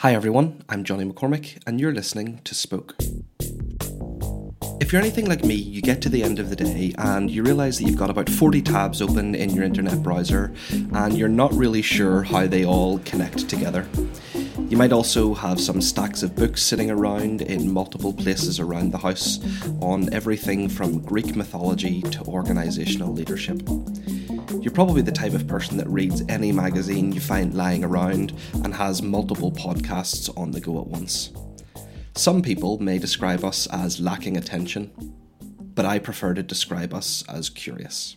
Hi everyone, I'm Johnny McCormick, and you're listening to Spoke. If you're anything like me, you get to the end of the day and you realise that you've got about 40 tabs open in your internet browser and you're not really sure how they all connect together. You might also have some stacks of books sitting around in multiple places around the house on everything from Greek mythology to organisational leadership. You're probably the type of person that reads any magazine you find lying around and has multiple podcasts on the go at once. Some people may describe us as lacking attention, but I prefer to describe us as curious.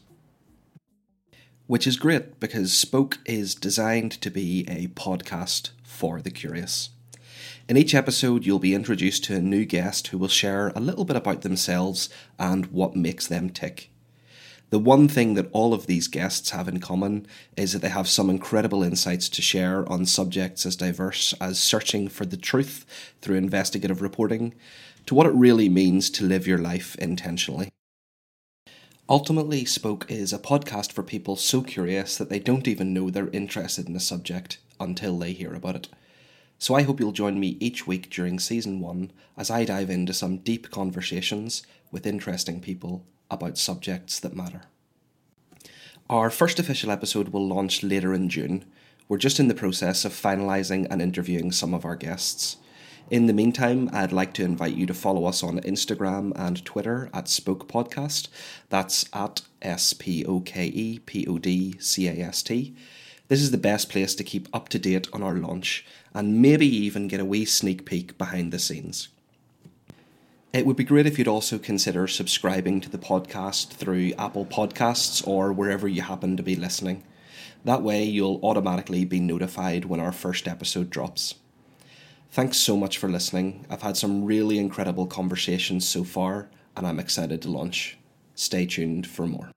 Which is great because Spoke is designed to be a podcast for the curious. In each episode, you'll be introduced to a new guest who will share a little bit about themselves and what makes them tick. The one thing that all of these guests have in common is that they have some incredible insights to share on subjects as diverse as searching for the truth through investigative reporting to what it really means to live your life intentionally. Ultimately, Spoke is a podcast for people so curious that they don't even know they're interested in a subject until they hear about it. So I hope you'll join me each week during season one as I dive into some deep conversations with interesting people about subjects that matter. Our first official episode will launch later in June. We're just in the process of finalising and interviewing some of our guests. In the meantime, I'd like to invite you to follow us on Instagram and Twitter at Spoke Podcast. That's at S P O K E P O D C A S T. This is the best place to keep up to date on our launch and maybe even get a wee sneak peek behind the scenes. It would be great if you'd also consider subscribing to the podcast through Apple Podcasts or wherever you happen to be listening. That way, you'll automatically be notified when our first episode drops. Thanks so much for listening. I've had some really incredible conversations so far, and I'm excited to launch. Stay tuned for more.